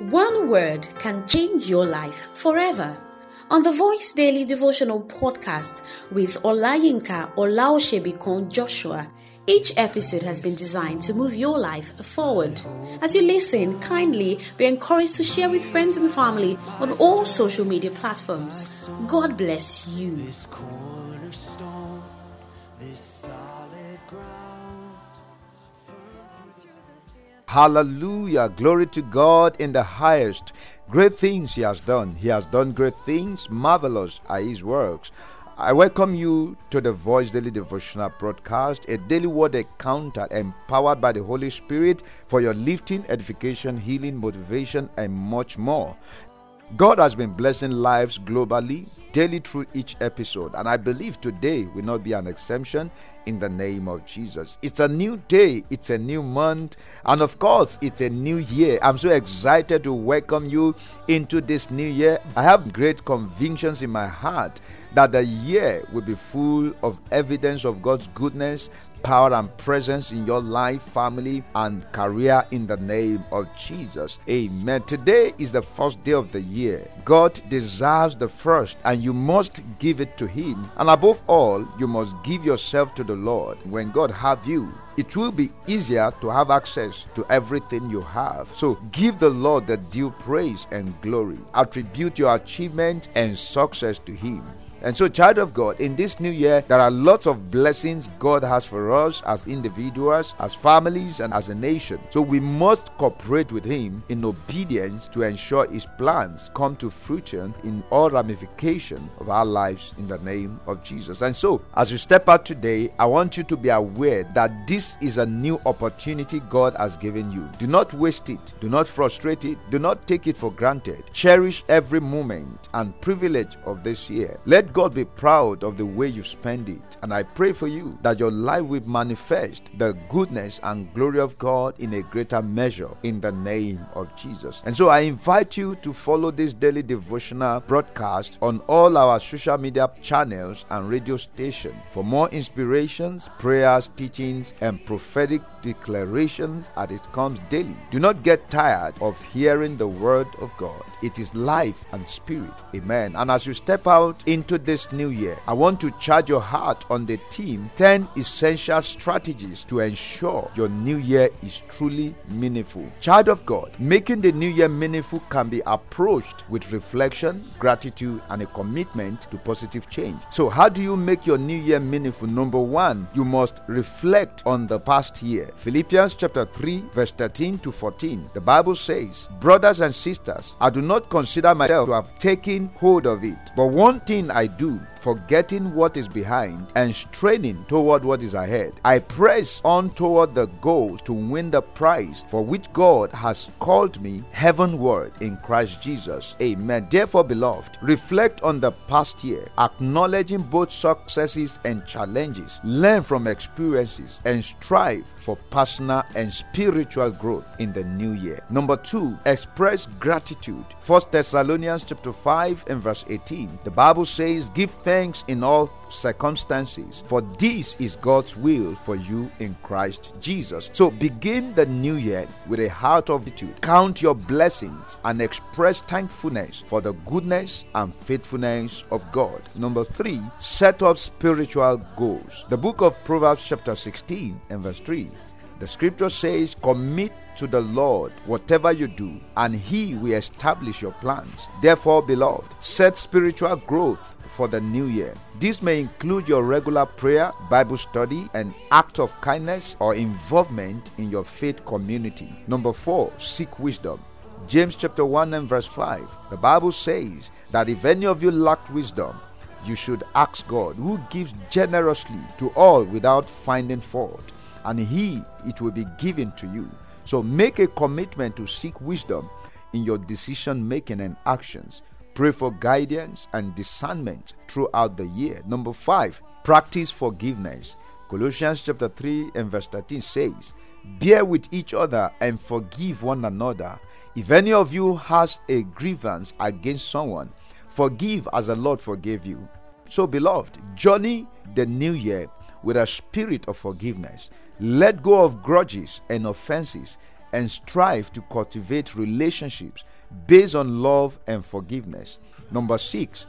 One word can change your life forever. On the Voice Daily Devotional podcast with Olayinka Olaosebikan Joshua, each episode has been designed to move your life forward. As you listen, kindly be encouraged to share with friends and family on all social media platforms. God bless you. Hallelujah. Glory to God in the highest. Great things He has done. He has done great things. Marvelous are His works. I welcome you to the Voice Daily Devotional Broadcast, a daily word encounter empowered by the Holy Spirit for your lifting, edification, healing, motivation, and much more. God has been blessing lives globally, daily through each episode, and I believe today will not be an exemption in the name of Jesus. It's a new day, it's a new month, and of course, it's a new year. I'm so excited to welcome you into this new year. I have great convictions in my heart that the year will be full of evidence of God's goodness, power, and presence in your life, family, and career in the name of Jesus. Amen. Today is the first day of the year. God deserves the first, and you must give it to Him. And above all, you must give yourself to the Lord. When God have you, it will be easier to have access to everything you have. So give the Lord the due praise and glory. Attribute your achievement and success to Him. And so, child of God, in this new year, there are lots of blessings God has for us as individuals, as families, and as a nation. So, we must cooperate with Him in obedience to ensure His plans come to fruition in all ramifications of our lives in the name of Jesus. And so, as you step out today, I want you to be aware that this is a new opportunity God has given you. Do not waste it, do not frustrate it, do not take it for granted. Cherish every moment and privilege of this year. Let God be proud of the way you spend it. And I pray for you that your life will manifest the goodness and glory of God in a greater measure in the name of Jesus. And so I invite you to follow this daily devotional broadcast on all our social media channels and radio station for more inspirations, prayers, teachings, and prophetic declarations as it comes daily. Do not get tired of hearing the word of God. It is life and spirit. Amen. And as you step out into this new year, I want to charge your heart on the team 10 essential strategies to ensure your new year is truly meaningful. Child of God, making the new year meaningful can be approached with reflection, gratitude, and a commitment to positive change. So, how do you make your new year meaningful? Number one, you must reflect on the past year. Philippians chapter 3, verse 13 to 14. The Bible says, Brothers and sisters, I do not consider myself to have taken hold of it, but one thing I do forgetting what is behind and straining toward what is ahead. I press on toward the goal to win the prize for which God has called me heavenward in Christ Jesus. Amen. Therefore, beloved, reflect on the past year, acknowledging both successes and challenges. Learn from experiences and strive for personal and spiritual growth in the new year. Number two, express gratitude. First Thessalonians chapter 5 and verse 18. The Bible says, Give thanks in all circumstances, for this is God's will for you in Christ Jesus. So begin the new year with a heart of gratitude. Count your blessings and express thankfulness for the goodness and faithfulness of God. Number three, set up spiritual goals. The book of Proverbs, chapter 16 and verse 3. The scripture says, Commit to the Lord whatever you do, and He will establish your plans. Therefore, beloved, set spiritual growth for the new year. This may include your regular prayer, Bible study, and act of kindness or involvement in your faith community. Number four, seek wisdom. James chapter 1 and verse 5. The Bible says that if any of you lacked wisdom, you should ask God, who gives generously to all without finding fault, and He it will be given to you. So make a commitment to seek wisdom in your decision making and actions. Pray for guidance and discernment throughout the year. Number five, practice forgiveness. Colossians chapter 3 and verse 13 says, Bear with each other and forgive one another. If any of you has a grievance against someone, forgive as the Lord forgave you. So, beloved, journey the new year with a spirit of forgiveness. Let go of grudges and offenses and strive to cultivate relationships based on love and forgiveness. Number six,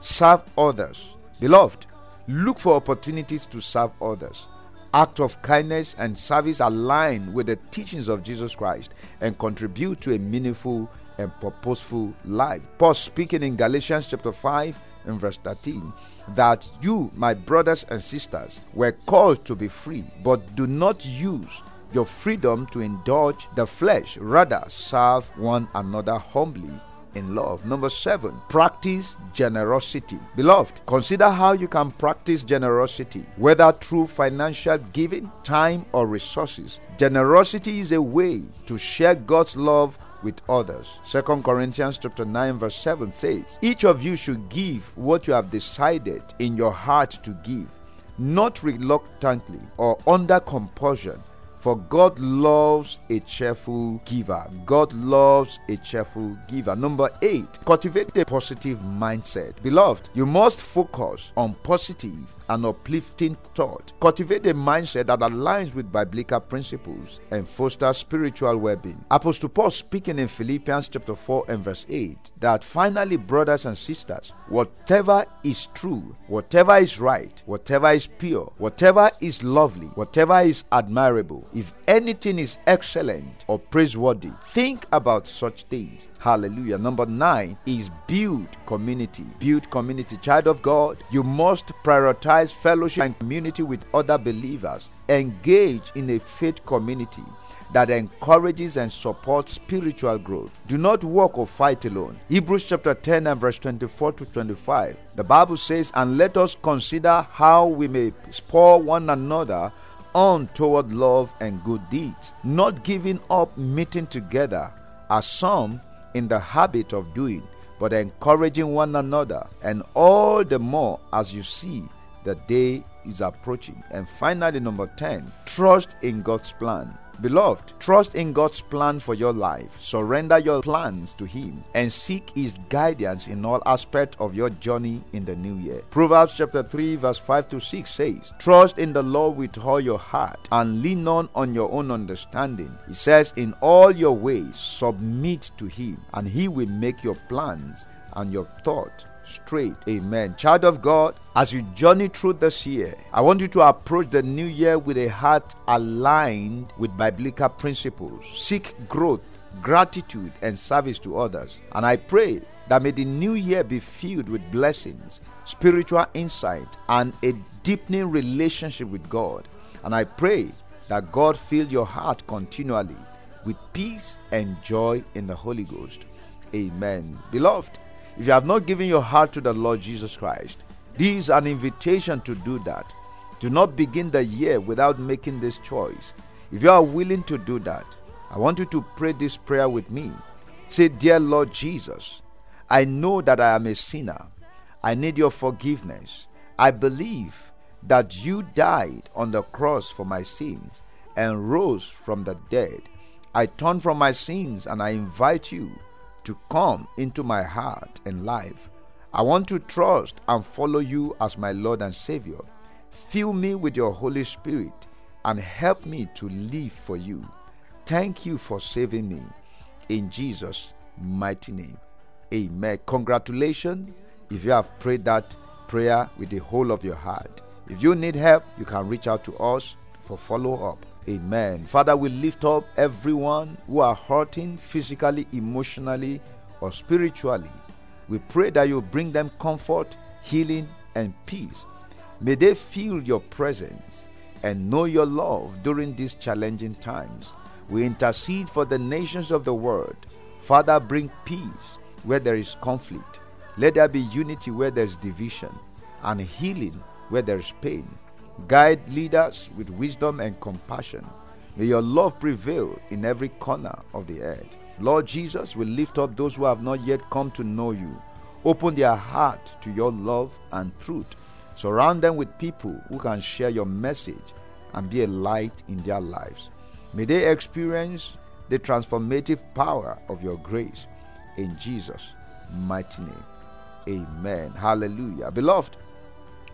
serve others. Beloved, look for opportunities to serve others. Act of kindness and service align with the teachings of Jesus Christ and contribute to a meaningful and purposeful life. Paul speaking in Galatians chapter 5 and verse 13 that you, my brothers and sisters, were called to be free, but do not use your freedom to indulge the flesh, rather, serve one another humbly in love. Number seven, practice generosity. Beloved, consider how you can practice generosity, whether through financial giving, time, or resources. Generosity is a way to share God's love with others. 2 Corinthians chapter 9 verse 7 says, Each of you should give what you have decided in your heart to give, not reluctantly or under compulsion for God loves a cheerful giver. God loves a cheerful giver. Number eight, cultivate a positive mindset. Beloved, you must focus on positive and uplifting thought. Cultivate a mindset that aligns with biblical principles and fosters spiritual well-being. Apostle Paul speaking in Philippians chapter 4 and verse 8 that finally, brothers and sisters, whatever is true, whatever is right, whatever is pure, whatever is lovely, whatever is admirable, if anything is excellent or praiseworthy, think about such things. Hallelujah. Number nine is build community. Build community. Child of God, you must prioritize fellowship and community with other believers. Engage in a faith community that encourages and supports spiritual growth. Do not walk or fight alone. Hebrews chapter 10 and verse 24 to 25. The Bible says, And let us consider how we may spur one another on toward love and good deeds, not giving up meeting together as some in the habit of doing, but encouraging one another, and all the more as you see the day is approaching. And finally, number 10, trust in God's plan. Beloved, trust in God's plan for your life. Surrender your plans to Him and seek His guidance in all aspects of your journey in the new year. Proverbs chapter 3, verse 5 to 6 says, Trust in the Lord with all your heart and lean on on your own understanding. He says, In all your ways, submit to Him, and He will make your plans and your thought straight. Amen. Child of God, as you journey through this year, I want you to approach the new year with a heart aligned with biblical principles. Seek growth, gratitude, and service to others. And I pray that may the new year be filled with blessings, spiritual insight, and a deepening relationship with God. And I pray that God fill your heart continually with peace and joy in the Holy Ghost. Amen. Beloved, if you have not given your heart to the Lord Jesus Christ, this is an invitation to do that. Do not begin the year without making this choice. If you are willing to do that, I want you to pray this prayer with me. Say, Dear Lord Jesus, I know that I am a sinner. I need your forgiveness. I believe that you died on the cross for my sins and rose from the dead. I turn from my sins and I invite you to come into my heart and life. I want to trust and follow you as my Lord and Savior. Fill me with your Holy Spirit and help me to live for you. Thank you for saving me. In Jesus' mighty name. Amen. Congratulations if you have prayed that prayer with the whole of your heart. If you need help, you can reach out to us for follow up. Amen. Father, we lift up everyone who are hurting physically, emotionally, or spiritually. We pray that you bring them comfort, healing, and peace. May they feel your presence and know your love during these challenging times. We intercede for the nations of the world. Father, bring peace where there is conflict. Let there be unity where there is division, and healing where there is pain. Guide leaders with wisdom and compassion. May your love prevail in every corner of the earth. Lord Jesus, we lift up those who have not yet come to know you. Open their heart to your love and truth. Surround them with people who can share your message and be a light in their lives. May they experience the transformative power of your grace in Jesus' mighty name. Amen. Hallelujah. Beloved,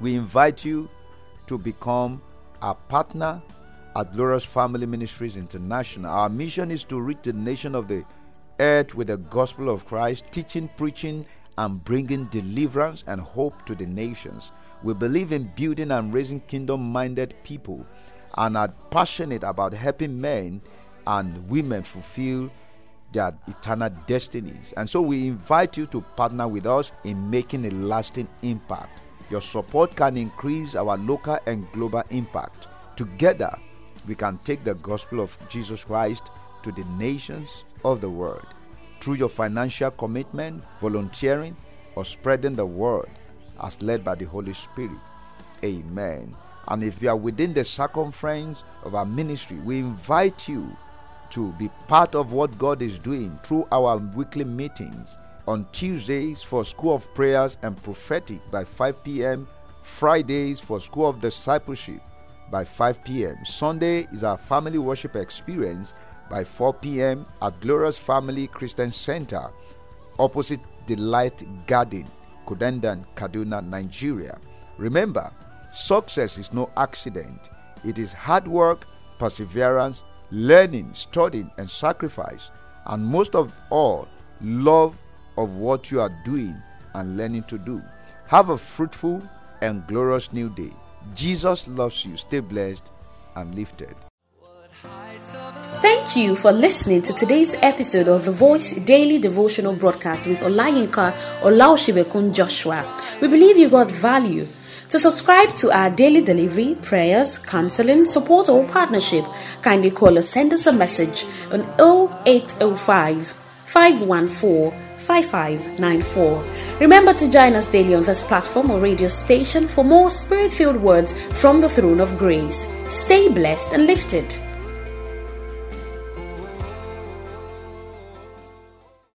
we invite you to become a partner at Glorious Family Ministries International. Our mission is to reach the nation of the earth with the gospel of Christ, teaching, preaching, and bringing deliverance and hope to the nations. We believe in building and raising kingdom minded people and are passionate about helping men and women fulfill their eternal destinies. And so we invite you to partner with us in making a lasting impact. Your support can increase our local and global impact. Together, we can take the gospel of Jesus Christ to the nations of the world through your financial commitment, volunteering, or spreading the word as led by the Holy Spirit. Amen. And if you are within the circumference of our ministry, we invite you to be part of what God is doing through our weekly meetings on Tuesdays for School of Prayers and Prophetic by 5 p.m., Fridays for School of Discipleship by 5 p.m. Sunday is our family worship experience by 4 p.m. at Glorious Family Christian Center, opposite Delight Garden, Kudandan, Kaduna, Nigeria. Remember, success is no accident, it is hard work, perseverance, learning, studying, and sacrifice, and most of all, love of what you are doing and learning to do. Have a fruitful and glorious new day. Jesus loves you. Stay blessed and lifted. Thank you for listening to today's episode of the Voice Daily Devotional Broadcast with Olayinka Olaosebikan Joshua. We believe you got value. To subscribe to our daily delivery, prayers, counseling, support, or partnership, kindly call or send us a message on 0805 514 5594. Remember to join us daily on this platform or radio station for more spirit filled words from the throne of grace. Stay blessed and lifted.